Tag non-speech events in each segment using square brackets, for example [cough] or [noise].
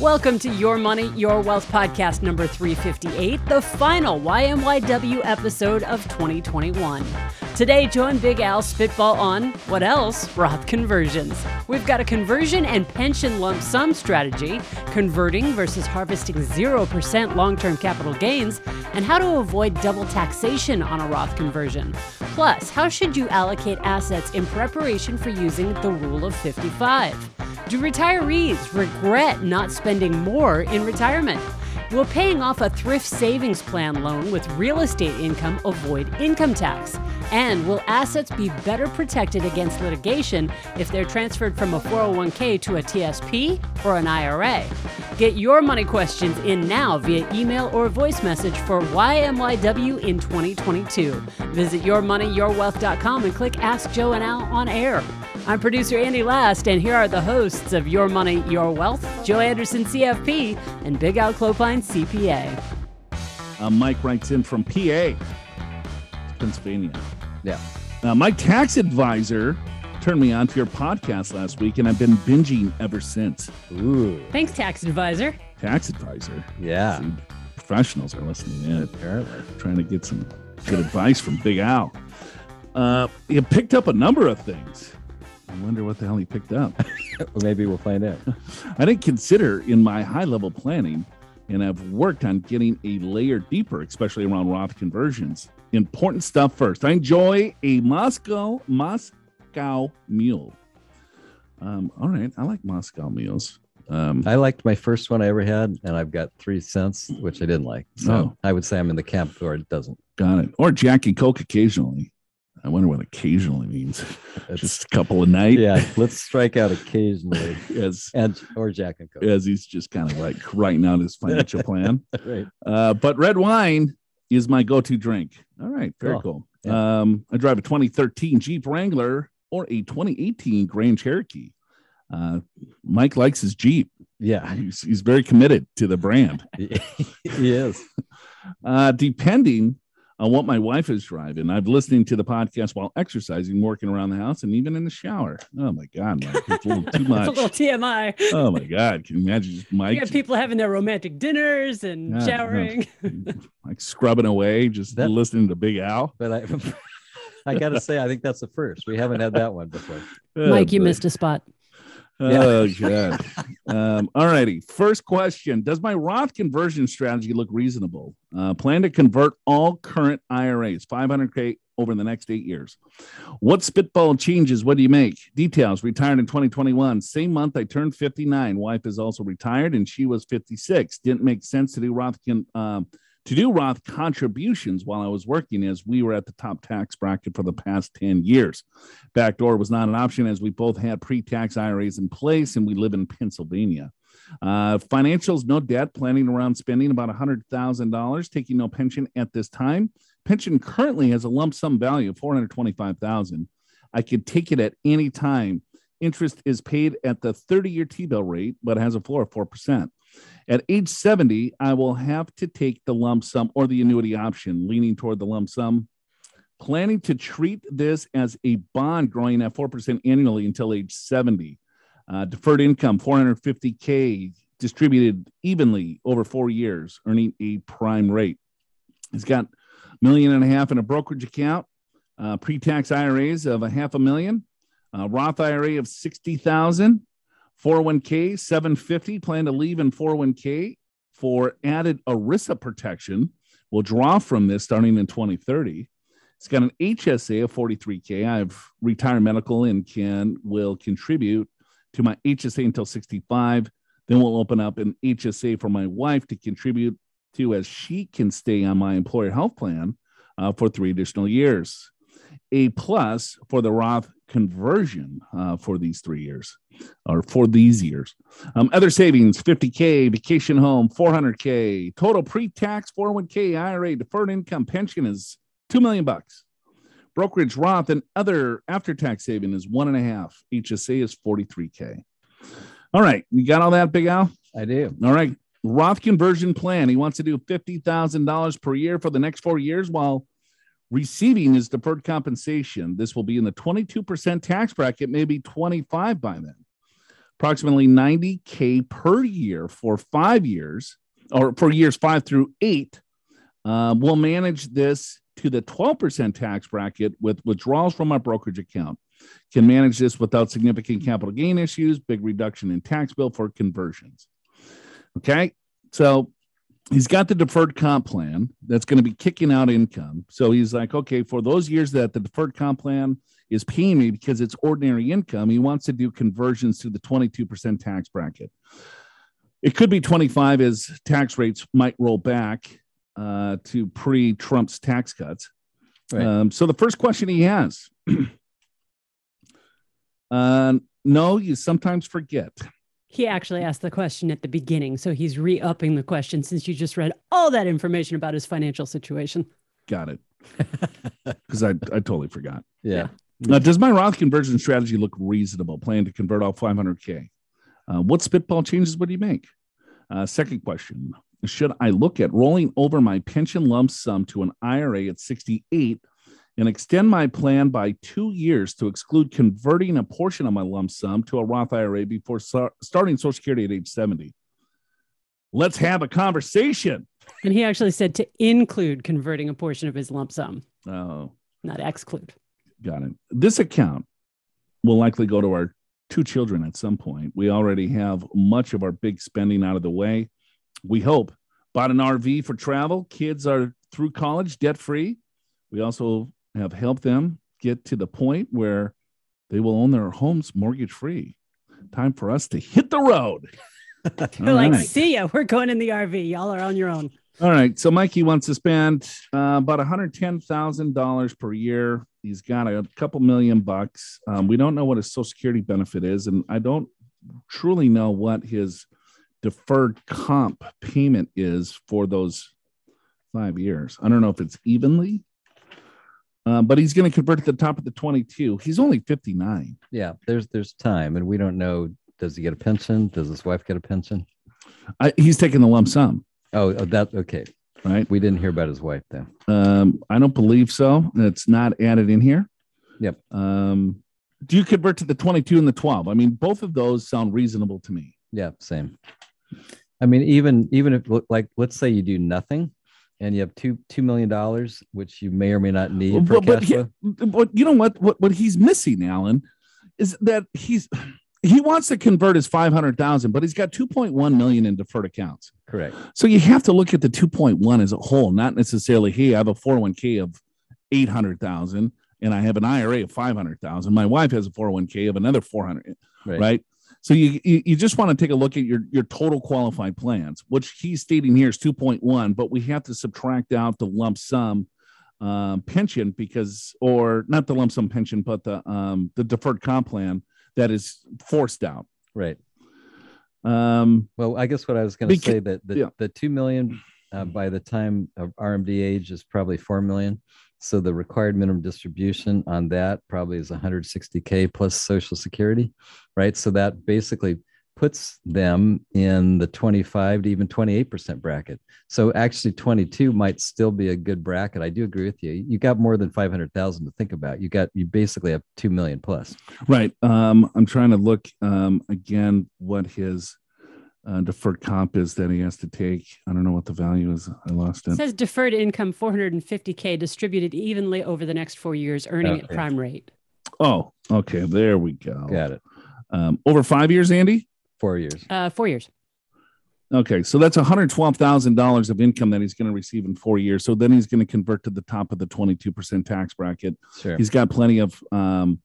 Welcome to Your Money, Your Wealth podcast number 358, the final YMYW episode of 2021. Today, Joe and Big Al spitball on what else? Roth conversions. We've got a conversion and pension lump sum strategy, converting versus harvesting 0% long term capital gains, and how to avoid double taxation on a Roth conversion. Plus, how should you allocate assets in preparation for using the Rule of 55? Do retirees regret not spending more in retirement? Will paying off a thrift savings plan loan with real estate income avoid income tax? And will assets be better protected against litigation if they're transferred from a 401k to a TSP or an IRA? Get your money questions in now via email or voice message for YMYW in 2022. Visit yourmoneyyourwealth.com and click Ask Joe and Al on air. I'm producer Andy Last, and here are the hosts of Your Money, Your Wealth, Joe Anderson, CFP, and Big Al Clopine, CPA. Uh, Mike writes in from PA, Pennsylvania. Yeah. Uh, my tax advisor turned me on to your podcast last week, and I've been binging ever since. Ooh. Thanks, tax advisor. Tax advisor. Yeah. See, professionals are listening in, Apparently. trying to get some good advice from Big Al. Uh, he picked up a number of things. I wonder what the hell he picked up. [laughs] Well, maybe we'll find out. I didn't consider in my high level planning, and I've worked on getting a layer deeper, especially around Roth conversions. Important stuff first. I enjoy a Moscow Moscow mule. Um, all right, I like Moscow mules. Um, I liked my first one I ever had, and I've got three cents, which I didn't like. So Oh. I would say I'm in the camp where it doesn't. got it. Or Jack and Coke occasionally. I wonder what occasionally means. [laughs] It's, Just a couple of nights. yeah, [laughs] let's strike out occasionally, As and or Jack and Coke. as he's just kind of like writing out his financial plan. [laughs] Right. Uh, but red wine is my go-to drink. All right, very Cool. cool. Um, I drive a 2013 Jeep Wrangler or a 2018 Grand Cherokee. Uh, Mike likes his Jeep. Yeah, He's, he's very committed to the brand. he is. Uh, depending on what my wife is driving, I've listening to the podcast while exercising, working around the house, and even in the shower. Oh my God, Mike, it's a little [laughs] too It's a little. TMI. Oh my God, can you imagine just Mike? You got people having their romantic dinners and Yeah, yeah. showering. [laughs] like scrubbing away, just That- listening to Big Al. But I, [laughs] I got to say, I think that's the first. We haven't had that one before. Oh, Mike, you missed a spot. Oh god. um, all righty. First question: Does my Roth conversion strategy look reasonable? Uh, plan to convert all current IRAs, 500k over the next eight years. What spitball changes? What do you make? Details: Retired in 2021. Same month I turned 59. Wife is also retired, and she was 56. Didn't make sense to do Roth um, to do Roth contributions while I was working, as we were at the top tax bracket for the past 10 years. Backdoor was not an option as we both had pre tax IRAs in place and we live in Pennsylvania. Uh, financials, no debt, planning around spending about $100,000, taking no pension at this time. Pension currently has a lump sum value of 425000 I could take it at any time. Interest is paid at the 30 year T bill rate, but has a floor of 4%. At age 70, I will have to take the lump sum or the annuity option, leaning toward the lump sum planning to treat this as a bond growing at 4% annually until age 70. Uh, deferred income, 450K distributed evenly over four years, earning a prime rate. He's got a million and a half in a brokerage account, uh, pre-tax IRAs of a half a million, uh, Roth IRA of 60,000, 401k 750, plan to leave in 401k for added ERISA protection. We'll draw from this starting in 2030. It's got an HSA of 43K. I have retired medical and can will contribute to my HSA until 65. Then we'll open up an HSA for my wife to contribute to as she can stay on my employer health plan uh, for three additional years. A plus for the Roth conversion uh, for these three years or for these years. Um, other savings 50K, vacation home 400K, total pre tax 401K, IRA, deferred income, pension is two million bucks. Brokerage, Roth, and other after tax saving is one and a half. HSA is 43K. All right. You got all that, Big Al? I do. All right. Roth conversion plan. He wants to do $50,000 per year for the next four years while receiving his deferred compensation. This will be in the 22% tax bracket, maybe 25 by then. approximately 90K per year for five years or for years five through eight. Uh, we'll manage this to the 12% tax bracket with withdrawals from our brokerage account. Can manage this without significant capital gain issues, big reduction in tax bill for conversions. Okay. So he's got the deferred comp plan that's going to be kicking out income. So he's like, okay, for those years that the deferred comp plan is paying me because it's ordinary income, he wants to do conversions to the 22% tax bracket. It could be 25 as tax rates might roll back uh, to pre Trump's tax cuts. Right. Um, so the first question he has [clears throat] uh, no, you sometimes forget. He actually asked the question at the beginning, so he's re-upping the question since you just read all that information about his financial situation. Got it. [laughs] Because I, I totally forgot. Yeah. Now, does my Roth conversion strategy look reasonable? Plan to convert all 500K. Uh, what spitball changes would you make? Uh, second question Should I look at rolling over my pension lump sum to an IRA at 68 and extend my plan by two years to exclude converting a portion of my lump sum to a Roth IRA before start, starting Social Security at age 70? Let's have a conversation. And he actually said to include converting a portion of his lump sum, Oh, not exclude. got it. This account will likely go to our two children at some point. We already have much of our big spending out of the way. We hope. Bought an RV for travel. Kids are through college debt free. We also have helped them get to the point where they will own their homes mortgage free. Time for us to hit the road. [laughs] They're like, right. see ya, we're going in the RV. Y'all are on your own. All right. So Mikey wants to spend uh, about $110,000 per year. He's got a couple million bucks. Um, we don't know what his Social Security benefit is, and I don't truly know what his deferred comp payment is for those five years. I don't know if it's evenly, um, but he's going to convert at the top of the 22. He's only 59. Yeah. There's there's time, and we don't know. Does he get a pension? Does his wife get a pension? I, he's taking the lump sum, Oh, oh, that okay. right? We didn't hear about his wife then. Um, I don't believe so. It's not added in here. Yep. Um, do you convert to the 22 and the 12? I mean, both of those sound reasonable to me. Yeah, same. I mean, even even if like let's say you do nothing and you have two two million dollars, which you may or may not need for But, but, but you know what, what? What he's missing, Alan, is that he's he wants to convert his 500,000, but he's got 2.1 million in deferred accounts. Correct. So you have to look at the 2.1 as a whole, not necessarily, hey, I have a 401k of 800,000 and I have an IRA of 500,000. My wife has a 401k of another 400, Right. right? So you, you you just want to take a look at your your total qualified plans, which he's stating here is 2.1, but we have to subtract out the lump sum um, pension because, or not the lump sum pension, but the um, the deferred comp plan that is forced out. Right. Um, Well, I guess what I was going to say that the, yeah. the two million uh, by the time of RMD age is probably four million. So the required minimum distribution on that probably is 160k plus Social Security, right? So that basically puts them in the 25 to even 28 percent bracket. So actually, 22 might still be a good bracket. I do agree with you. You got more than 500,000 to think about. You got you basically have two million plus. Right. Um, I'm trying to look um, again what his uh, deferred comp is that he has to take. I don't know what the value is. I lost It it. says deferred income 450K distributed evenly over the next four years, earning at prime rate. Oh, okay. There we go. Got it. Um, over five years, Andy. Four years. Uh, four years. Okay, so that's one hundred twelve thousand dollars of income that he's going to receive in four years. So then he's going to convert to the top of the twenty-two percent tax bracket. Sure. He's got plenty of um,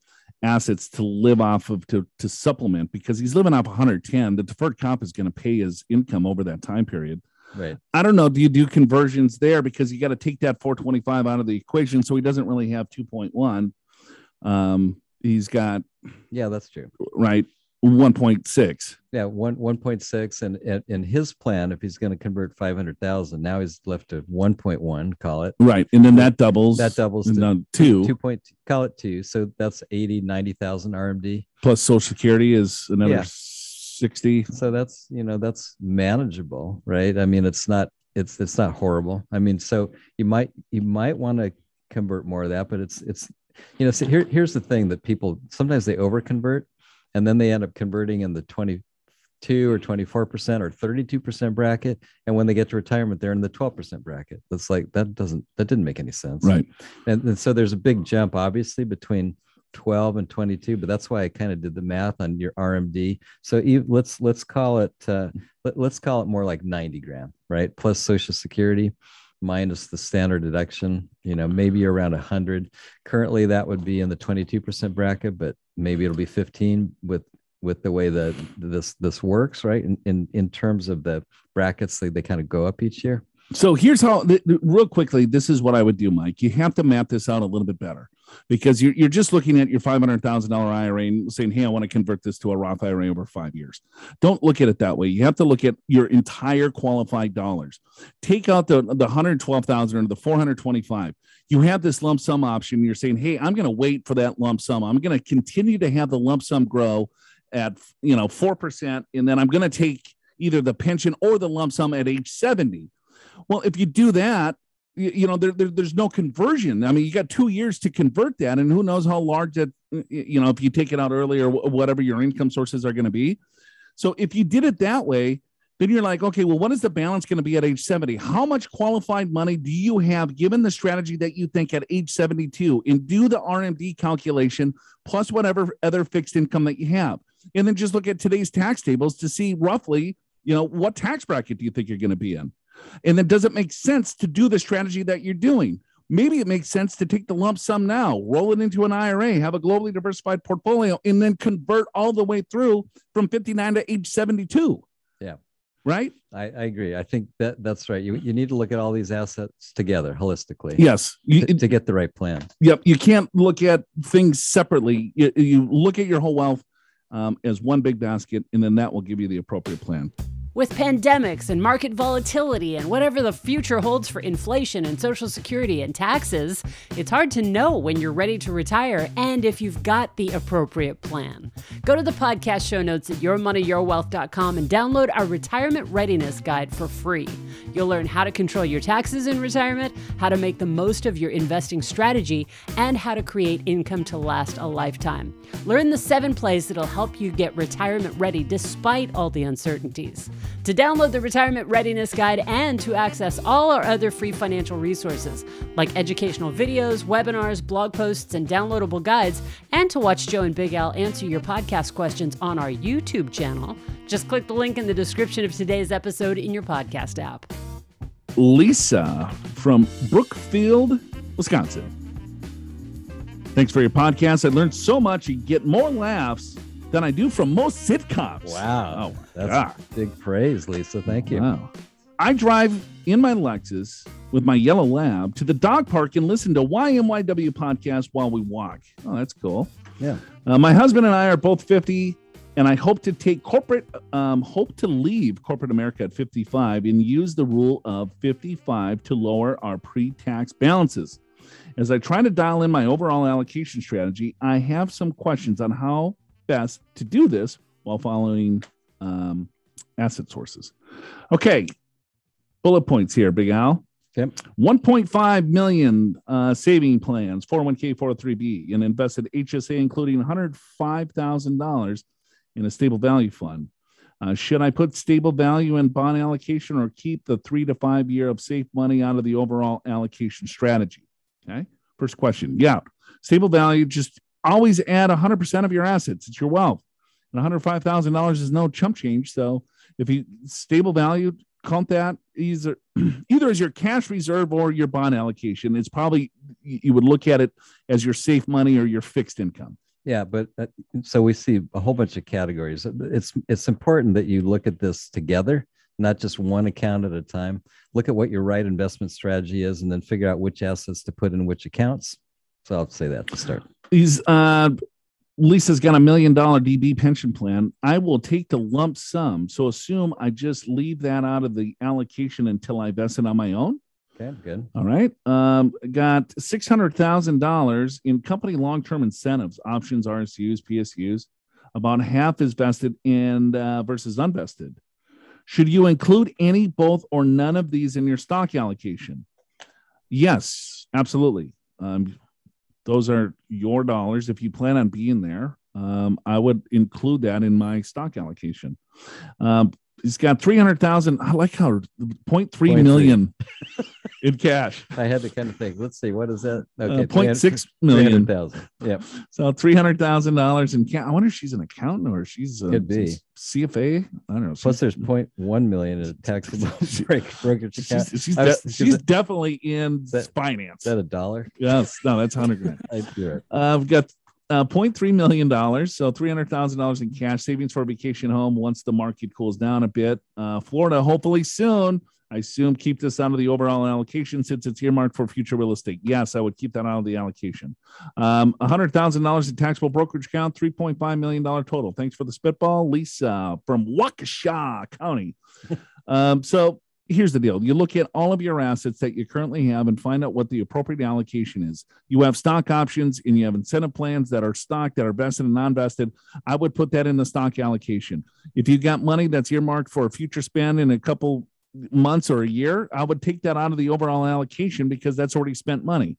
assets to live off of to to supplement because he's living off one hundred ten. The deferred comp is going to pay his income over that time period. right. I don't know. Do you do conversions there because you got to take that 425 out of the equation, so he doesn't really have 2.1. Um, he's got Yeah, that's true. right 1.6. Yeah, one one point six, and and in his plan, if he's going to convert five hundred thousand, now he's left to one point one. Call it Right, and then that doubles. that doubles to no, two, two point. Call it two. So that's 80, 90,000 RMD. plus Social Security is another Yeah. 60. So that's you know that's manageable, right? I mean, it's not it's it's not horrible. I mean, so you might you might want to convert more of that, but it's it's you know so here here's the thing that people sometimes they over convert and then they end up converting in the 22 or 24 percent or 32 percent bracket, and when they get to retirement, they're in the 12 percent bracket. That's like that doesn't that didn't make any sense, Right. And, and so there's a big jump, obviously, between 12 and 22 but that's why i kind of did the math on your rmd so let's let's call it uh, let, let's call it more like 90 grand right? Plus social security minus the standard deduction you know maybe around 100 currently that would be in the 22% bracket but maybe it'll be 15 with with the way that this this works right? In in, in terms of the brackets they, they kind of go up each year So here's how, th- th- real quickly, this is what I would do, Mike. You have to map this out a little bit better because you're, you're just looking at your $500,000 IRA and saying, hey, I want to convert this to a Roth IRA over five years. Don't look at it that way. You have to look at your entire qualified dollars. Take out the, the 112,000 or the 425. You have this lump sum option. You're saying, hey, I'm going to wait for that lump sum. I'm going to continue to have the lump sum grow at, you know, 4%. And then I'm going to take either the pension or the lump sum at age 70 well, if you do that, you, you know, there, there, there's no conversion. I mean, you got two years to convert that, and who knows how large that, you know, if you take it out early or whatever your income sources are going to be. So if you did it that way, then you're like, okay, well, what is the balance going to be at age 70? How much qualified money do you have given the strategy that you think at age 72? And do the RMD calculation plus whatever other fixed income that you have. And then just look at today's tax tables to see roughly, you know, what tax bracket do you think you're going to be in? And then does it make sense to do the strategy that you're doing? Maybe it makes sense to take the lump sum now, roll it into an IRA, have a globally diversified portfolio, and then convert all the way through from 59 to age 72. Yeah. Right? I, I agree. I think that that's right. You, you need to look at all these assets together holistically Yes. You, to, to get the right plan. Yep. You can't look at things separately. You, you look at your whole wealth um, as one big basket, and then that will give you the appropriate plan. With pandemics and market volatility and whatever the future holds for inflation and Social Security and taxes, it's hard to know when you're ready to retire and if you've got the appropriate plan. Go to the podcast show notes at yourmoneyyourwealth.com and download our retirement readiness guide for free. You'll learn how to control your taxes in retirement, how to make the most of your investing strategy, and how to create income to last a lifetime. Learn the seven plays that'll help you get retirement ready despite all the uncertainties. To download the Retirement Readiness Guide and to access all our other free financial resources, like educational videos, webinars, blog posts, and downloadable guides, and to watch Joe and Big Al answer your podcast questions on our YouTube channel, just click the link in the description of today's episode in your podcast app. Lisa from Brookfield, Wisconsin. Thanks for your podcast. I learned so much. You get more laughs than I do from most sitcoms. Wow. Oh, That's God. big praise, Lisa. Thank you. Wow. I drive in my Lexus with my yellow lab to the dog park and listen to YMYW podcast while we walk. Oh, that's cool. Yeah. Uh, my husband and I are both 50, and I hope to take corporate, um, hope to leave corporate America at 55 and use the rule of 55 to lower our pre tax balances. As I try to dial in my overall allocation strategy, I have some questions on how best to do this while following um, asset sources. Okay, bullet points here, Big Al. Okay. 1.5 million uh, saving plans, 401k, 403b, and invested HSA, including $105,000 in a stable value fund. Uh, should I put stable value in bond allocation or keep the three to five year of safe money out of the overall allocation strategy? Okay. First question. Yeah. Stable value, just always add 100% of your assets. It's your wealth. And $105,000 is no chump change. So if you stable value, count that either, [clears throat] either as your cash reserve or your bond allocation. It's probably, you would look at it as your safe money or your fixed income. Yeah, but uh, so we see a whole bunch of categories. It's it's important that you look at this together, not just one account at a time. Look at what your right investment strategy is, and then figure out which assets to put in which accounts. So I'll say that to start. He's uh Lisa's got a million dollar DB pension plan. I will take the lump sum. So assume I just leave that out of the allocation until I vest it on my own. Okay, good. All right. Um, got six hundred thousand dollars in company long term incentives, options, RSUs, PSUs. About half is vested and uh, versus unvested. Should you include any, both, or none of these in your stock allocation? Yes, absolutely. Um, those are your dollars. If you plan on being there, um, I would include that in my stock allocation. Um, he's got 300,000. I like how 0.3 million [laughs] in cash. I had to kind of think. Let's see, what is that? Uh, Okay, 0.6 million. 300,000. Yep. So $300,000 in cash. I wonder if she's an accountant or she's a Could be. CFA. I don't know. Plus, there's 0.1 million in taxable [laughs] [laughs] break, brokerage account. she's, she's, was- de- she's definitely in that- finance. Is that a dollar? yes. No, that's 100 grand. I, right. Uh, I've got uh, $0.3 million, so $300,000 in cash savings for a vacation home once the market cools down a bit. Uh, Florida, hopefully soon. I assume keep this out of the overall allocation since it's earmarked for future real estate. Yes, I would keep that out of the allocation. Um, $100,000 in taxable brokerage account, $3.5 million total. Thanks for the spitball. Lisa from Waukesha County. [laughs] um, so here's the deal. You look at all of your assets that you currently have and find out what the appropriate allocation is. You have stock options and you have incentive plans that are stock that are vested and non-vested. I would put that in the stock allocation. If you got money that's earmarked for a future spend in a couple months or a year i would take that out of the overall allocation because that's already spent money.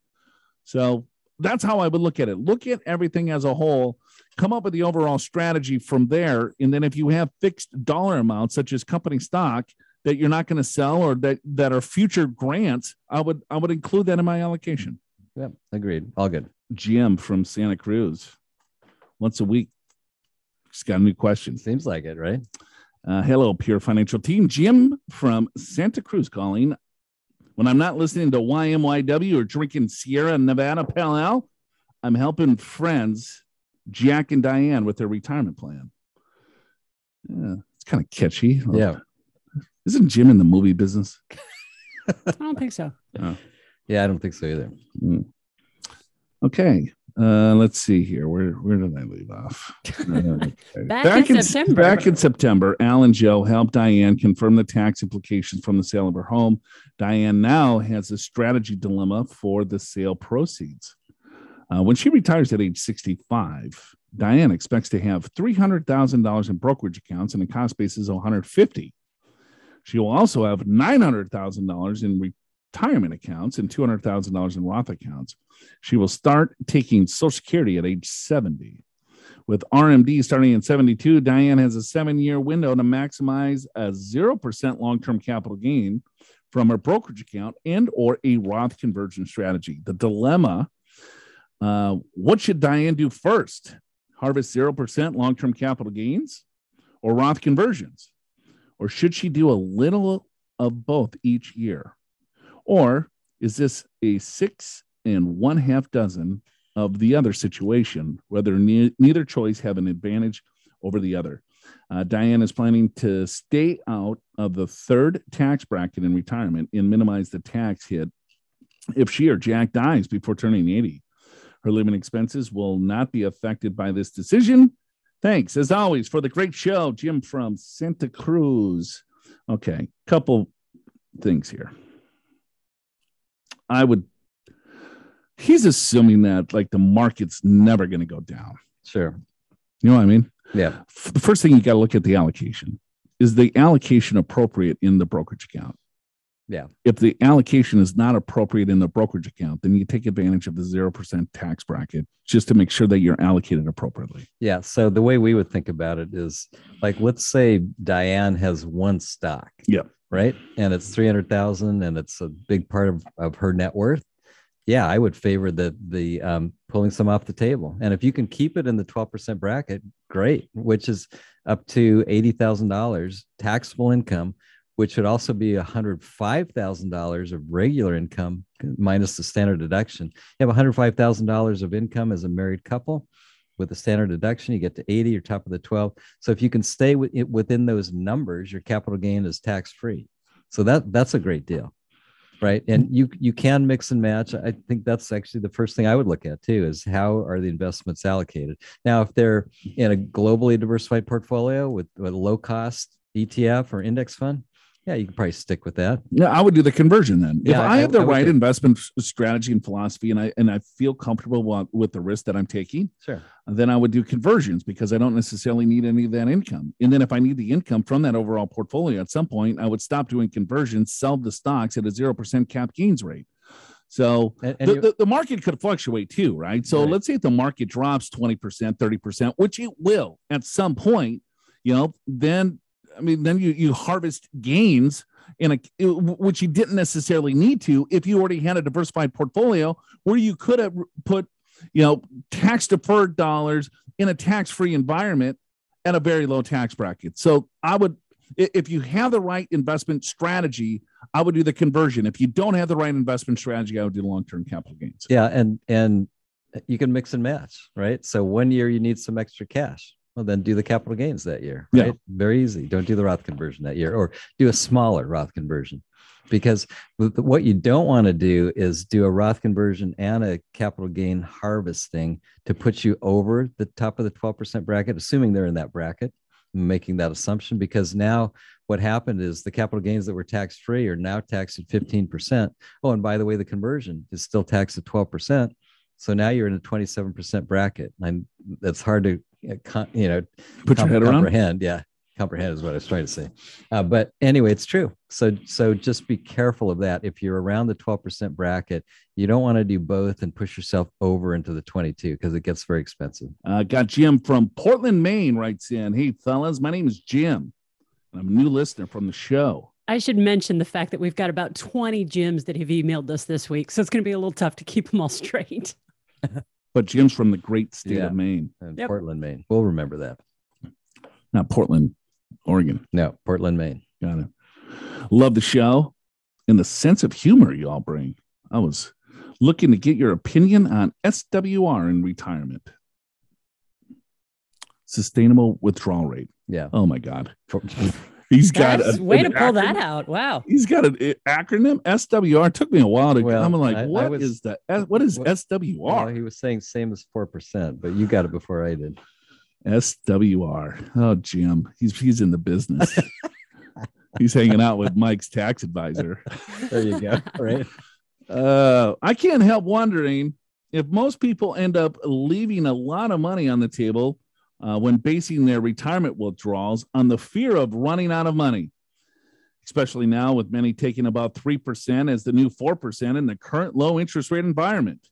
So that's how i would look at it. Look at everything as a whole. Come up with the overall strategy from there. And then if you have fixed dollar amounts such as company stock that you're not going to sell or that that are future grants, I would I would include that in my allocation. Yep. Agreed. All good. Jim from Santa Cruz, once a week. He's got a new question. Seems like it, right? Uh, hello, Pure Financial Team. Jim from Santa Cruz calling. When I'm not listening to YMYW or drinking Sierra Nevada Pale Ale, I'm helping friends, Jack and Diane, with their retirement plan. Yeah, it's kind of catchy. Yeah. Isn't Jim in the movie business? I don't think so. Yeah, I don't think so either. Hmm. Okay. Uh, let's see here. Where where did I leave off? [laughs] Uh, okay. Back in September. Back in September, Al and Joe helped Diane confirm the tax implications from the sale of her home. Diane now has a strategy dilemma for the sale proceeds. Uh, when she retires at age 65, Diane expects to have $300,000 in brokerage accounts and the cost base is 150. She will also have $900,000 in retirement accounts and $200,000 in Roth accounts. She will start taking Social Security at age 70. With RMD starting in 72, Diane has a seven year window to maximize a 0% long term capital gain from her brokerage account and or a Roth conversion strategy. The dilemma, uh, what should Diane do first? Harvest 0% long term capital gains or Roth conversions? Or should she do a little of both each year? Or is this a six and one half dozen of the other situation, whether ne- neither choice have an advantage over the other? Uh, Diane is planning to stay out of the third tax bracket in retirement and minimize the tax hit if she or Jack dies before turning 80. Her living expenses will not be affected by this decision. Thanks, as always, for the great show, Jim from Santa Cruz. Okay, couple things here. I would, he's assuming that like the market's never going to go down. Sure. You know what I mean? Yeah. F- The first thing you got to look at the allocation. Is the allocation appropriate in the brokerage account? Yeah. If the allocation is not appropriate in the brokerage account, then you take advantage of the 0% tax bracket just to make sure that you're allocated appropriately. Yeah. So the way we would think about it is like, let's say Diane has one stock. Yeah. Right. And it's 300,000 and it's a big part of, of her net worth. Yeah. I would favor the, the, um, pulling some off the table. And if you can keep it in the 12% bracket, great, which is up to $80,000 taxable income, which would also be $105,000 of regular income minus the standard deduction. You have $105,000 of income as a married couple with the standard deduction, you get to 80, you're top of the 12. So if you can stay within those numbers, your capital gain is tax free. So that that's a great deal. Right. And you you can mix and match. I think that's actually the first thing I would look at too is how are the investments allocated? Now, if they're in a globally diversified portfolio with, with a low cost ETF or index fund, yeah, you can probably stick with that. Yeah, I would do the conversion then. if I I- have the I right do- investment strategy and philosophy, and I and I feel comfortable with the risk that I'm taking, Sure. then I would do conversions because I don't necessarily need any of that income. And then if I need the income from that overall portfolio at some point, I would stop doing conversions, sell the stocks at a zero percent cap gains rate. So And, and the, the, the market could fluctuate too, right? So Right. let's say if the market drops 20%, 30%, which it will at some point, you know, then I mean, then you you harvest gains in a which you didn't necessarily need to if you already had a diversified portfolio where you could have put, you know, tax deferred dollars in a tax-free environment at a very low tax bracket. So I would if you have the right investment strategy, I would do the conversion. If you don't have the right investment strategy, I would do long-term capital gains. yeah, and and you can mix and match, right? So one year you need some extra cash. Well, then do the capital gains that year. Yeah. Right? Very easy. Don't do the Roth conversion that year, or do a smaller Roth conversion, because what you don't want to do is do a Roth conversion and a capital gain harvesting to put you over the top of the twelve percent bracket, assuming they're in that bracket. Making that assumption because now what happened is the capital gains that were tax free are now taxed at 15%. Oh, and by the way, the conversion is still taxed at 12%. So now you're in a 27% bracket. And that's hard to, uh, you know, Put your com- head around. comprehend. Yeah. Comprehend is what I was trying to say. Uh, but anyway, it's true. So, so just be careful of that. If you're around the 12% bracket, you don't want to do both and push yourself over into the 22 because it gets very expensive. Uh, got Jim from Portland, Maine writes in, Hey, fellas, my name is Jim. and I'm a new listener from the show. I should mention the fact that we've got about 20 Jims that have emailed us this week. So it's going to be a little tough to keep them all [laughs] straight. [laughs] But Jim's from the great state Yeah. of Maine, And Yep. Portland, Maine. We'll remember that. not Portland, Oregon. No, Portland, Maine. Got it. Love the show and the sense of humor you all bring. I was looking to get your opinion on SWR in retirement. Sustainable withdrawal rate. Yeah. Oh my God. For- He's got That's a, way to pull that out. Wow. He's got an acronym SWR. It took me a while to. Well, I'm like, I- I was- is the what is What- SWR? Well, he was saying same as 4%, but you got it before I did. SWR. Oh, Jim, he's he's in the business. [laughs] he's hanging out with Mike's tax advisor. There you go. Right. Uh, I can't help wondering if most people end up leaving a lot of money on the table uh, when basing their retirement withdrawals on the fear of running out of money, especially now with many taking about 3% as the new 4% in the current low interest rate environment.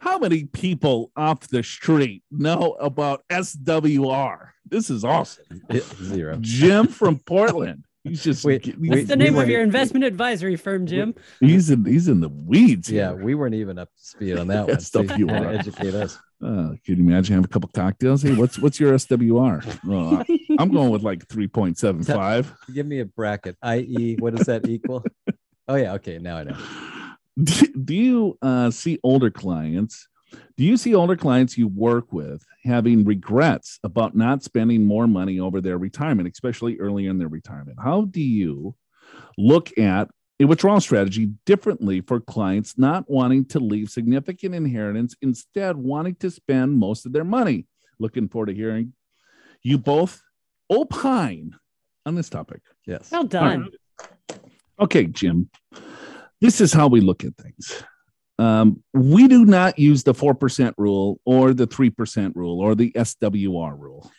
How many people off the street know about SWR? This is awesome. [laughs] Zero. Jim from Portland. He's just Wait, he's, wait, What's the we name of your investment advisory firm, Jim? he's in he's in the weeds. Yeah, here. we weren't even up to speed on [laughs] that one. Yes, So you want to educate us. Uh, can you imagine having a couple cocktails? Hey, what's what's your SWR? [laughs] Well, I- I'm going with like 3.75. Give me a bracket, i.e., what does that equal? [laughs] Oh yeah, okay, now I know. Do, do you uh, see older clients? Do you see older clients you work with having regrets about not spending more money over their retirement, especially early in their retirement? How do you look at a withdrawal strategy differently for clients not wanting to leave significant inheritance, instead wanting to spend most of their money? Looking forward to hearing you both opine on this topic. Yes. Well done. Okay, Jim, this is how we look at things. Um, we do not use the 4% rule or the 3% rule or the SWR rule,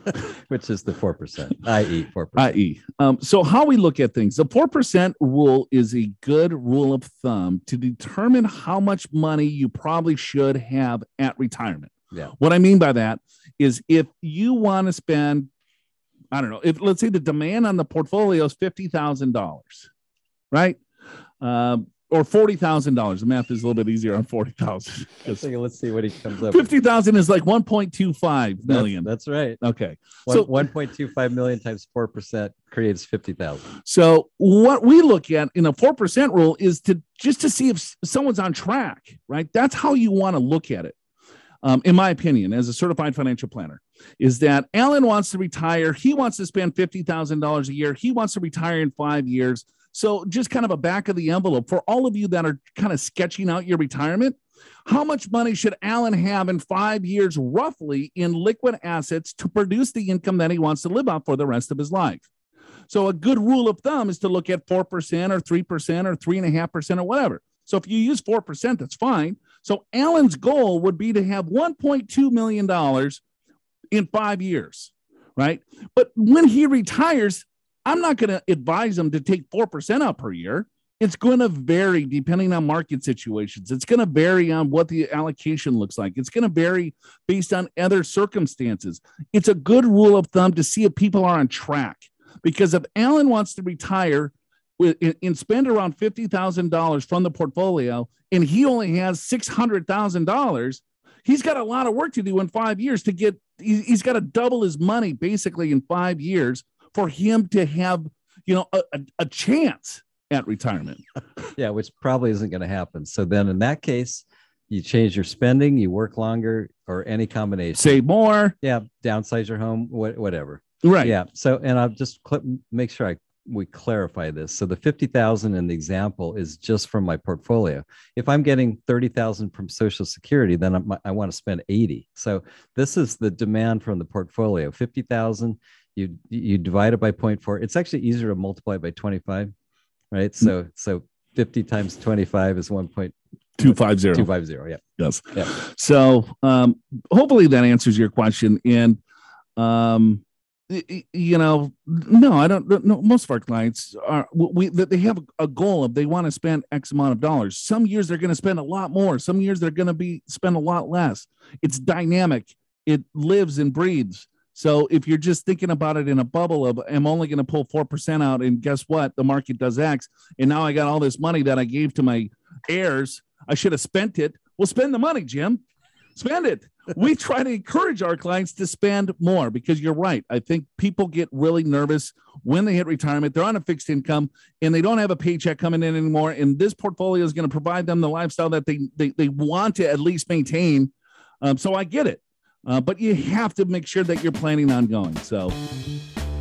[laughs] Which is the four percent, i.e., four percent. i.e. Um, so, how we look at things, the 4% rule is a good rule of thumb to determine how much money you probably should have at retirement. Yeah. What I mean by that is if you want to spend, I don't know, if let's say the demand on the portfolio is $50,000, right? Um, or $40,000. The math is a little bit easier on 40,000 because [laughs] So let's see what he comes up with. 50,000 is like one point two five million. That's- That's, right. okay. One, So- 1.25 million times 4% creates 50,000. So what we look at in a 4% rule is to just to see if someone's on track, right? That's how you want to look at it. Um, in my opinion, as a certified financial planner, is that Alan wants to retire. He wants to spend $50,000 a year. He wants to retire in five years. So, just kind of a back of the envelope for all of you that are kind of sketching out your retirement. How much money should Alan have in five years, roughly, in liquid assets to produce the income that he wants to live on for the rest of his life? So, a good rule of thumb is to look at 4% or 3% or 3.5% or whatever. So, if you use 4%, that's fine. So, Alan's goal would be to have $1.2 million in five years, right? But when he retires, I'm not going to advise them to take 4% out per year. it's going to vary depending on market situations. It's going to vary on what the allocation looks like. It's going to vary based on other circumstances. It's a good rule of thumb to see if people are on track. Because if Alan wants to retire and spend around $50,000 from the portfolio and he only has $600,000, he's got a lot of work to do in five years to get, he's got to double his money basically in five years for him to have, you know, a, a, a chance at retirement. [laughs] yeah, which probably isn't going to happen. So then in that case, you change your spending, you work longer, or any combination. Save more. Yeah, downsize your home, wh- whatever. Right. Yeah. So, and I'll just cl- make sure I we clarify this. So the 50,000 in the example is just from my portfolio. If I'm getting 30,000 from social security, then I'm, i want to spend 80. So this is the demand from the portfolio. 50,000, you, you divide it by 0.4. It's actually easier to multiply by 25 right? So so 50 times 25 is 1.250. 250, yeah. Yes. Yeah. So um, hopefully that answers your question. And um, you know, no, I don't. No, most of our clients are we they have a goal of they want to spend X amount of dollars. Some years they're going to spend a lot more. Some years they're going to be spend a lot less. It's dynamic. It lives and breathes. So if you're just thinking about it in a bubble of I'm only going to pull 4% out and guess what? The market does X. And now I got all this money that I gave to my heirs. I should have spent it. Well, spend the money, Jim. Spend it. we [laughs] try to encourage our clients to spend more because you're right. I think people get really nervous when they hit retirement. They're on a fixed income and they don't have a paycheck coming in anymore. And this portfolio is going to provide them the lifestyle that they, they, they want to at least maintain. Um, so I get it. Uh, but you have to make sure that you're planning on going. So.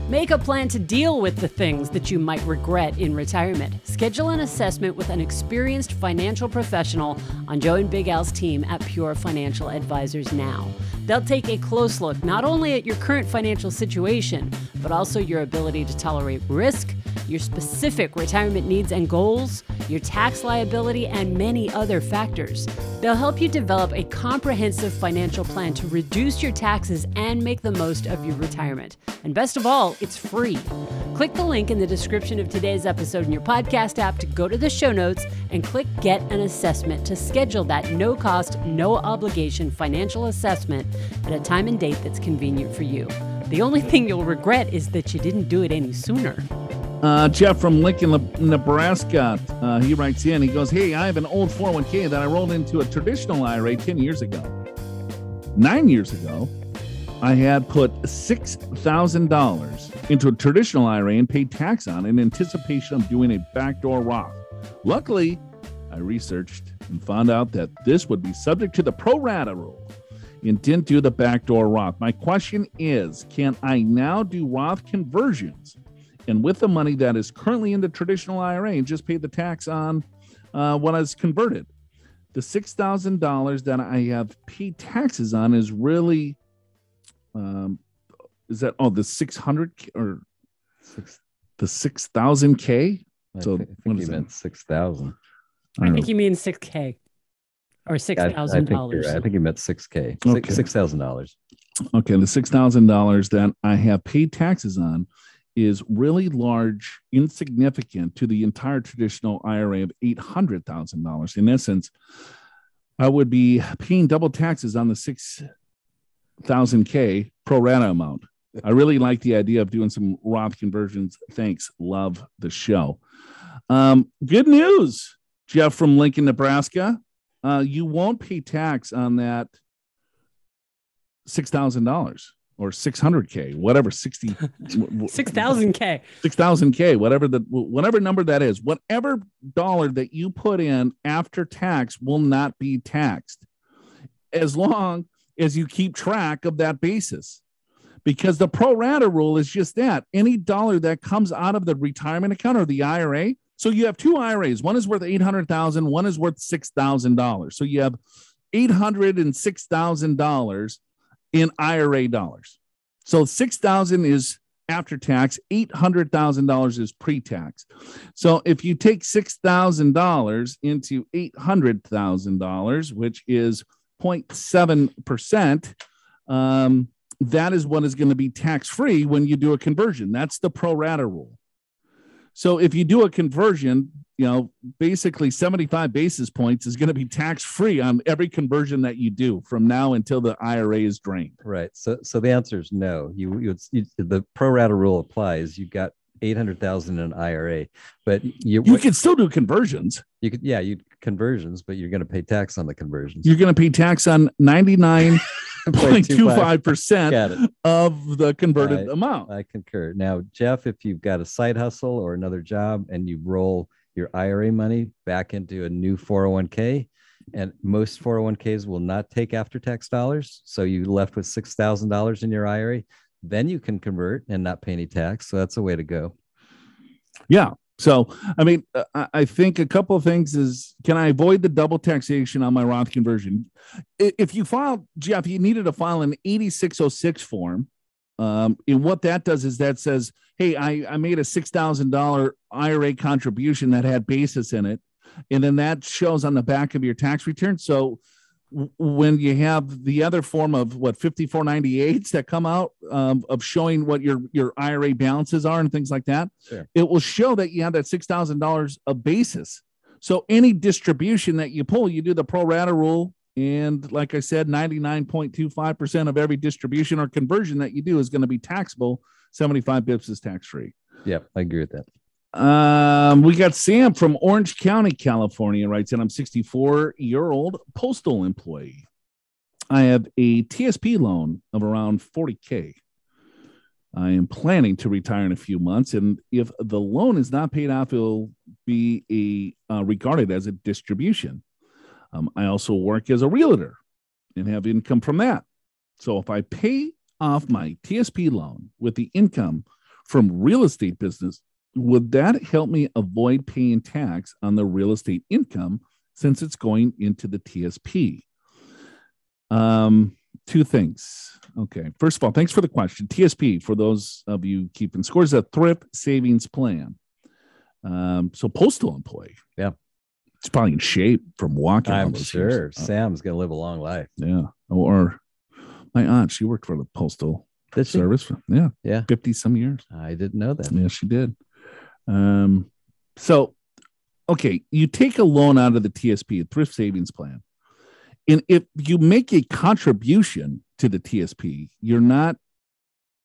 Make a plan to deal with the things that you might regret in retirement. Schedule an assessment with an experienced financial professional on Joe and Big Al's team at Pure Financial Advisors now. They'll take a close look not only at your current financial situation, but also your ability to tolerate risk your specific retirement needs and goals, your tax liability, and many other factors. They'll help you develop a comprehensive financial plan to reduce your taxes and make the most of your retirement. And best of all, it's free. Click the link in the description of today's episode in your podcast app to go to the show notes and click Get an Assessment to schedule that no cost, no obligation financial assessment at a time and date that's convenient for you. The only [laughs] thing you'll regret is that you didn't do it any sooner. Uh, Jeff from Lincoln, Nebraska, uh, he writes in. He goes, "Hey, I have an old 401k that I rolled into a traditional IRA 10 years ago. Nine years ago, I had put six thousand dollars into a traditional IRA and paid tax on it in anticipation of doing a backdoor Roth. Luckily, I researched and found out that this would be subject to the pro rata rule." And didn't do the backdoor Roth. My question is can I now do Roth conversions and with the money that is currently in the traditional IRA and just pay the tax on uh, what is converted. The six thousand dollars that I have paid taxes on is really, um, is that oh the six hundred or six, the six thousand k? So I think, I think he meant six thousand. I, I think he means six k or six thousand dollars. I think he meant six k, six thousand dollars. Okay, the six thousand dollars that I have paid taxes on is really large, insignificant to the entire traditional IRA of $800,000. In essence, I would be paying double taxes on the 6,000K pro rata amount. I really like the idea of doing some Roth conversions. Thanks. Love the show. Um, good news, Jeff from Lincoln, Nebraska. Uh, you won't pay tax on that $6,000 or 600k whatever 60 [laughs] 6000k 6000k whatever the whatever number that is whatever dollar that you put in after tax will not be taxed as long as you keep track of that basis. Because the pro rata rule is just that any dollar that comes out of the retirement account or the IRA so you have two IRAs one is worth 800,000 one is worth $6,000 so you have $806,000 in IRA dollars. So 6,000 is after tax, $800,000 is pre-tax. So if you take $6,000 into $800,000, which is 0.7%, um, that is what is going to be tax-free when you do a conversion. That's the pro rata rule. So if you do a conversion, you know, basically 75 basis points is going to be tax free on every conversion that you do from now until the IRA is drained. Right. So, so the answer is no. You, you, you the pro rata rule applies. You've got 800,000 in an IRA, but you, you can still do conversions. You could, yeah, you conversions, but you're going to pay tax on the conversions. You're going to pay tax on 99. [laughs] Point two five percent of the converted I, amount. I concur. Now, Jeff, if you've got a side hustle or another job and you roll your IRA money back into a new 401k, and most 401ks will not take after tax dollars. So you left with $6,000 in your IRA, then you can convert and not pay any tax. So that's a way to go. Yeah. So, I mean, uh, I think a couple of things is can I avoid the double taxation on my Roth conversion? If you filed, Jeff, you needed to file an 8606 form. Um, and what that does is that says, hey, I, I made a $6,000 IRA contribution that had basis in it. And then that shows on the back of your tax return. So, when you have the other form of what 5498s that come out um, of showing what your your IRA balances are and things like that, Sure. it will show that you have that six thousand dollars of basis. So any distribution that you pull, you do the pro rata rule, and like I said, ninety nine point two five percent of every distribution or conversion that you do is going to be taxable. Seventy five bips is tax free. Yeah, I agree with that. Um, we got Sam from Orange County, California, writes, and I'm 64 year old postal employee. I have a TSP loan of around 40K. I am planning to retire in a few months, and if the loan is not paid off, it'll be a uh, regarded as a distribution. Um, I also work as a realtor and have income from that. So if I pay off my TSP loan with the income from real estate business, would that help me avoid paying tax on the real estate income since it's going into the TSP? Um, two things. Okay. First of all, thanks for the question. TSP, for those of you keeping scores, a thrift savings plan. Um, so postal employee. Yeah. It's probably in shape from walking. I'm sure years. Uh, Sam's going to live a long life. yeah. Or my aunt, she worked for the postal Did she? service. For, yeah. Yeah. 50 some years. I didn't know that. Yeah, she did. Um, so okay, you take a loan out of the TSP, a thrift savings plan, and if you make a contribution to the TSP, you're not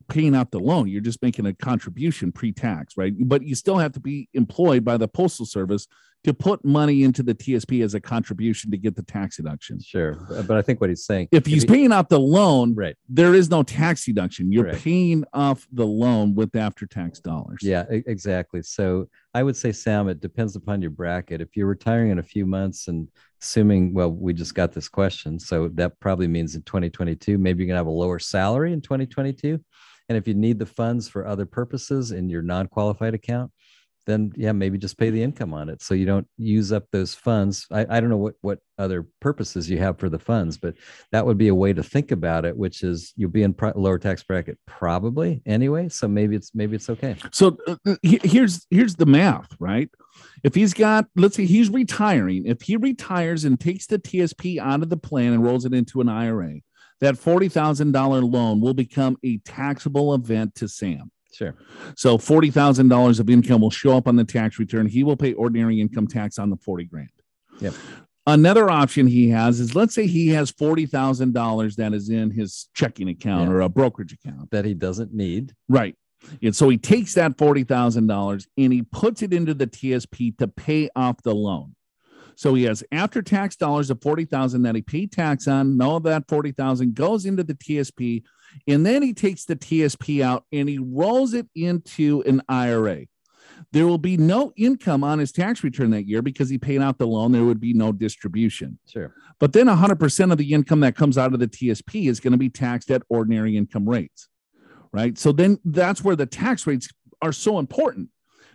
paying out the loan. You're just making a contribution pre-tax, right? But you still have to be employed by the postal service to put money into the TSP as a contribution to get the tax deduction. Sure. But I think what he's saying, If he's he- paying out the loan, right. there is no tax deduction. You're Correct. paying off the loan with after-tax dollars. Yeah, exactly. So I would say, Sam, it depends upon your bracket. If you're retiring in a few months and assuming, well, we just got this question. So that probably means in 2022, maybe you're going to have a lower salary in 2022. And if you need the funds for other purposes in your non qualified account, then yeah, maybe just pay the income on it so you don't use up those funds. I, I don't know what, what other purposes you have for the funds, but that would be a way to think about it, which is you'll be in pro- lower tax bracket probably anyway. So maybe it's maybe it's okay. So uh, uh, he- here's here's the math, right? If he's got, let's say he's retiring, if he retires and takes the TSP out of the plan and rolls it into an IRA, that forty thousand dollar loan will become a taxable event to Sam. Sure. So forty thousand dollars of income will show up on the tax return. He will pay ordinary income tax on the forty grand. Yep. Another option he has is let's say he has forty thousand dollars that is in his checking account Yeah. or a brokerage account. That he doesn't need. Right. And so he takes that $40,000 and he puts it into the TSP to pay off the loan. So he has after tax dollars of 40,000 that he paid tax on. All of that 40,000 goes into the TSP and then he takes the TSP out and he rolls it into an IRA. There will be no income on his tax return that year because he paid out the loan. There would be no distribution. Sure. But then 100% of the income that comes out of the TSP is going to be taxed at ordinary income rates, right? So then that's where the tax rates are so important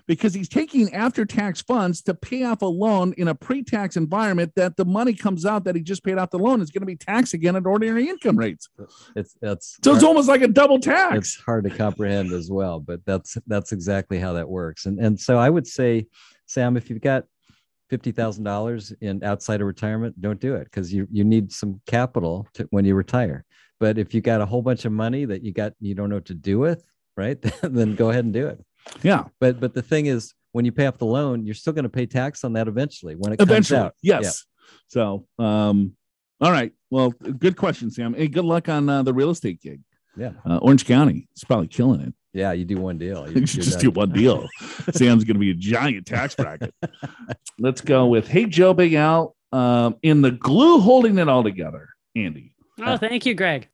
because he's taking after tax funds to pay off a loan in a pre tax environment that the money comes out that he just paid off the loan is going to be taxed again at ordinary income rates. It's that's So it's almost like a double tax. it's hard to comprehend as well, but that's that's exactly how that works. And and so I would say, Sam, if you've got fifty thousand dollars in outside of retirement, don't do it because you you need some capital to, when you retire. But if you got a whole bunch of money that you got you don't know what to do with, right? [laughs] then go ahead and do it. Yeah. But but the thing is, when you pay off the loan, you're still going to pay tax on that eventually when it Eventually, comes out. yes. So, um, all right. Well, good question, Sam. Hey, good luck on uh, the real estate gig. Yeah. Uh, Orange County is probably killing it. Yeah. You do one deal. [laughs] You should just done. do one deal. Sam's going to be a giant tax bracket. [laughs] Let's go with Hey Joe Big Al um, in the glue holding it all together, Andy. Oh, thank you, Greg.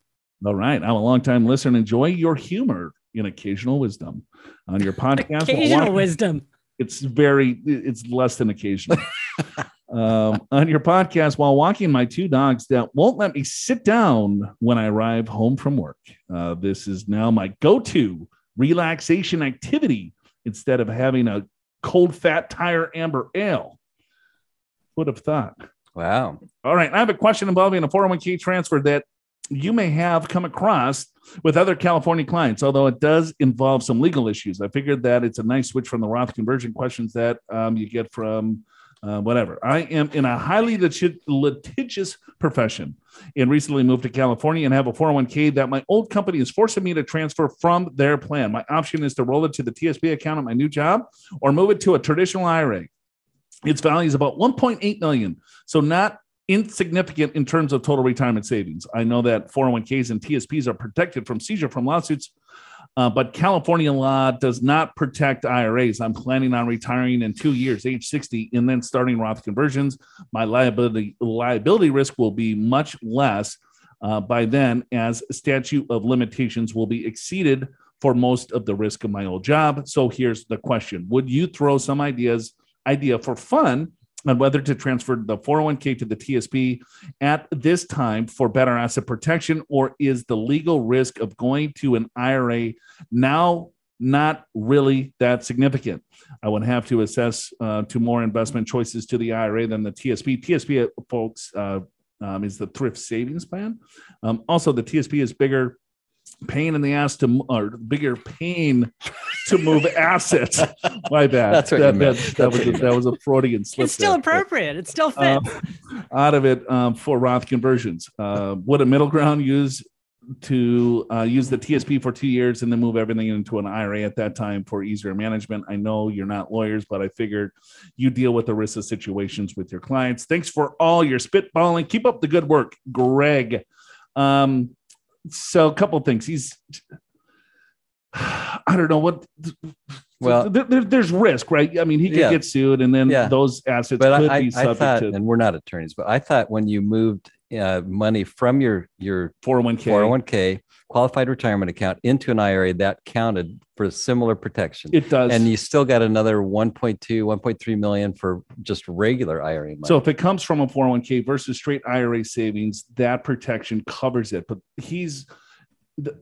All right. I'm a longtime listener and enjoy your humor in occasional wisdom on your podcast. Occasional wisdom. it's very it's less than occasional [laughs] um, on your podcast while walking my two dogs that won't let me sit down when i arrive home from work uh, this is now my go-to relaxation activity instead of having a cold fat tire amber ale would have thought Wow. all right i have a question involving a 401k transfer that you may have come across with other California clients, although it does involve some legal issues. I figured that it's a nice switch from the Roth conversion questions that um, you get from uh, whatever. I am in a highly liti- litigious profession and recently moved to California and have a 401k that my old company is forcing me to transfer from their plan. My option is to roll it to the TSP account at my new job or move it to a traditional IRA. Its value is about 1.8 million. So not insignificant in terms of total retirement savings. I know that 401ks and TSPs are protected from seizure from lawsuits, uh, but California law does not protect IRAs. I'm planning on retiring in two years, age 60, and then starting Roth conversions. My liability liability risk will be much less uh, by then, as statute of limitations will be exceeded for most of the risk of my old job. So here's the question: Would you throw some ideas idea for fun? On whether to transfer the 401k to the TSP at this time for better asset protection, or is the legal risk of going to an IRA now not really that significant? I would have to assess uh, to more investment choices to the IRA than the TSP. TSP, folks, uh, um, is the thrift savings plan. Um, also, the TSP is bigger pain in the ass to or bigger pain to move [laughs] assets. My bad. That's what that, that, that was a, that was a Freudian slip. It's still there. appropriate. It still fits. Uh, out of it um, for Roth conversions. Uh, would a middle ground use to uh, use the TSP for two years and then move everything into an IRA at that time for easier management? I know you're not lawyers, but I figured you deal with the risks of situations with your clients. Thanks for all your spitballing. Keep up the good work, Greg. Um, so a couple things. He's [sighs] I don't know what Well- there, there- there's risk, right? I mean, he could Yeah. get sued and then Yeah. those assets But could I, be I subject thought, to and we're not attorneys, but I thought when you moved uh, money from your your 401k. 401k qualified retirement account into an IRA, that counted for similar protection. It does. and you still got another 1.2, 1.3 million for just regular IRA money. so if it comes from a 401k versus straight IRA savings, that protection covers it. But he's the,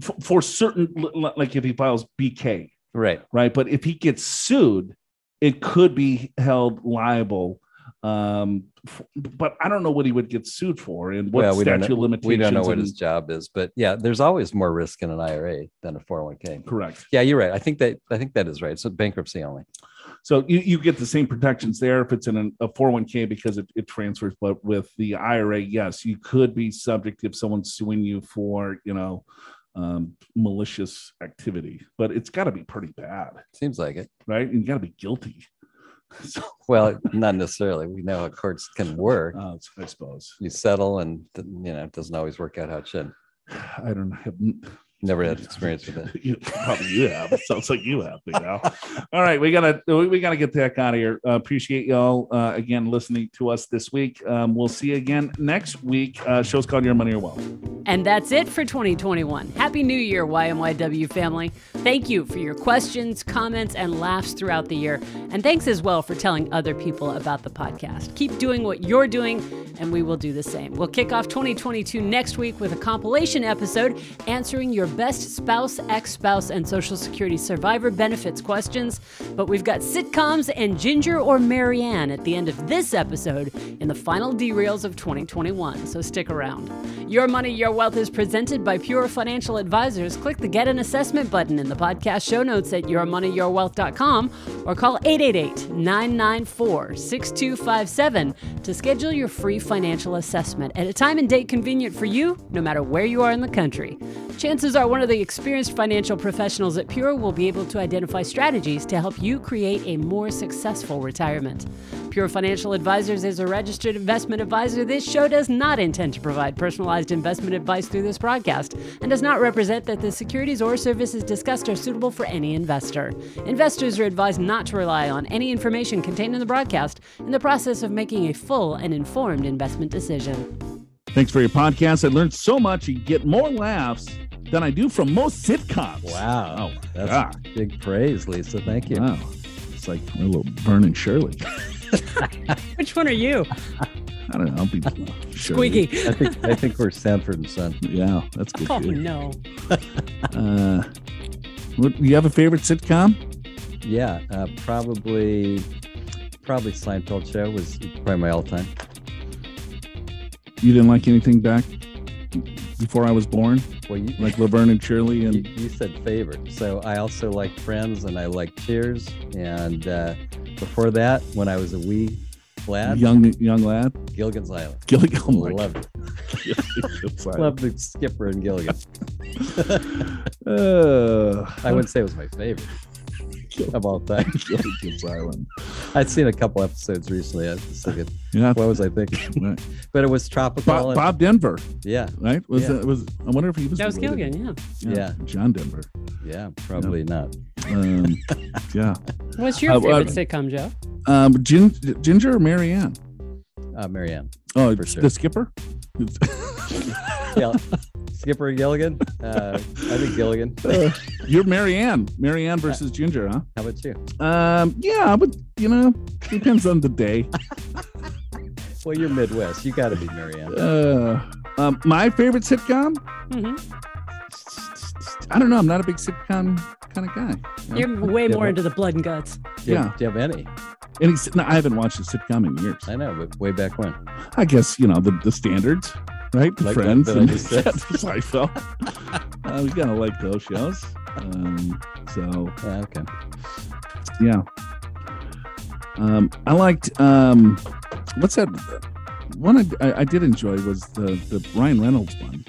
for, for certain, like if he files BK, right. right? But if he gets sued, it could be held liable. Um, f- but I don't know what he would get sued for and what well, we statute limitations. we don't know what and- his job is, but yeah, there's always more risk in an IRA than a 401k. correct. Yeah, you're right. I think that I think that is right. So bankruptcy only. So you, you get the same protections there if it's in an, a 401k because it, it transfers. But with the IRA, yes, you could be subject if someone's suing you for, you know, um, malicious activity. But it's got to be pretty bad, Seems like it. right? And you got to be guilty. So, [laughs] Well, not necessarily. We know how courts can work. uh, I suppose. You settle, and you know it doesn't always work out how it should. I don't have. Never had experience with it. You, probably you have. It sounds like you have, Big Al. All right, we gotta we, we gotta get the heck out of here. Uh, appreciate y'all uh, again listening to us this week. Um, we'll see you again next week. Uh, show's called Your Money, Your Wealth. And that's it for 2021. Happy New Year, YMYW family. Thank you for your questions, comments, and laughs throughout the year. And thanks as well for telling other people about the podcast. Keep doing what you're doing, and we will do the same. We'll kick off 2022 next week with a compilation episode answering your best spouse, ex spouse, and Social Security survivor benefits questions. But we've got sitcoms and Ginger or Mary Ann at the end of this episode in the final derails of 2021. So stick around. Your Money, Your Wealth is presented by Pure Financial Advisors. Click the Get an Assessment button in the podcast show notes at yourmoneyyourwealth.com or call 888 994 6257 to schedule your free financial assessment at a time and date convenient for you, no matter where you are in the country. chances are one of the experienced financial professionals at Pure will be able to identify strategies to help you create a more successful retirement. Pure Financial Advisors is a registered investment advisor. This show does not intend to provide personalized investment advice through this broadcast and does not represent that the securities or services discussed are suitable for any investor. Investors are advised not to rely on any information contained in the broadcast in the process of making a full and informed investment decision. Thanks for your podcast. I learned so much. You get more laughs than I do from most sitcoms. Wow. Oh, That's God. big praise, Lisa. Thank you. Wow. It's like a little Vern and Shirley. [laughs] [laughs] Which one are you? I don't know. I'll be [laughs] Shirley. Squeaky. I think I think we're Sanford and Son. Yeah, that's good. Oh, too. no. Uh, what, you have a favorite sitcom? Yeah, uh, probably probably Seinfeld show was probably my all time. You didn't like anything back before I was born, Well, you, like Laverne and Shirley, and you said favorite, so I also like Friends and I like Cheers. And uh, before that, when I was a wee lad, young young lad. Gilligan's Island. [laughs] Gilligan. Oh my Loved it. [laughs] Loved the Skipper and Gilligan. [laughs] Uh, I wouldn't say it was my favorite of all time. Gilligan's Island. I'd seen a couple episodes recently. I was [laughs] thinking, Yeah. what was I thinking? [laughs] Right. [laughs] but it was tropical. Bob, and- Bob Denver, Yeah, right? Was Yeah. that was? I wonder if he was. That was related. Gilligan, yeah. Yeah. John Denver. yeah, probably not. Um, yeah. What's your Uh, favorite uh, sitcom, Joe? Um, Gin, Ginger or Mary Ann? Uh, Mary Ann. Oh, For sure. the skipper. Yeah. Skipper Gilligan. [laughs] Uh, I think Gilligan. Uh, you're Mary Ann. Marianne versus Ginger, huh? How about you? Um, yeah, but you know, depends on the day. [laughs] Well, you're Midwest. You got to be Mary Ann. Uh, um, my favorite sitcom. Mm-hmm. I don't know. I'm not a big sitcom kind of guy. you know? You're way more into the blood and guts. Do you, Yeah. do you have any? Any, sit- no, I haven't watched a sitcom in years. I know, but way back when. I guess you know the, the standards, right? The Like Friends that I and just said. [laughs] Seinfeld. uh, we gotta like those shows. Um, so Yeah, okay. yeah. Um, I liked um, what's that? One I, I, I did enjoy was the the Ryan Reynolds one.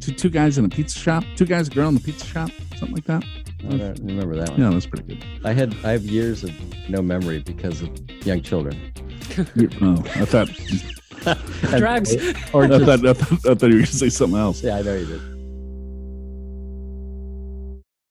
Two two guys in a pizza shop. Two guys, a girl in the pizza shop. Something like that. I don't remember that one. Yeah, that's pretty good. I had I have years of no memory because of young children. Oh, I thought [laughs] Drugs. Or I thought, I thought I thought you were gonna say something else. yeah, I know you did.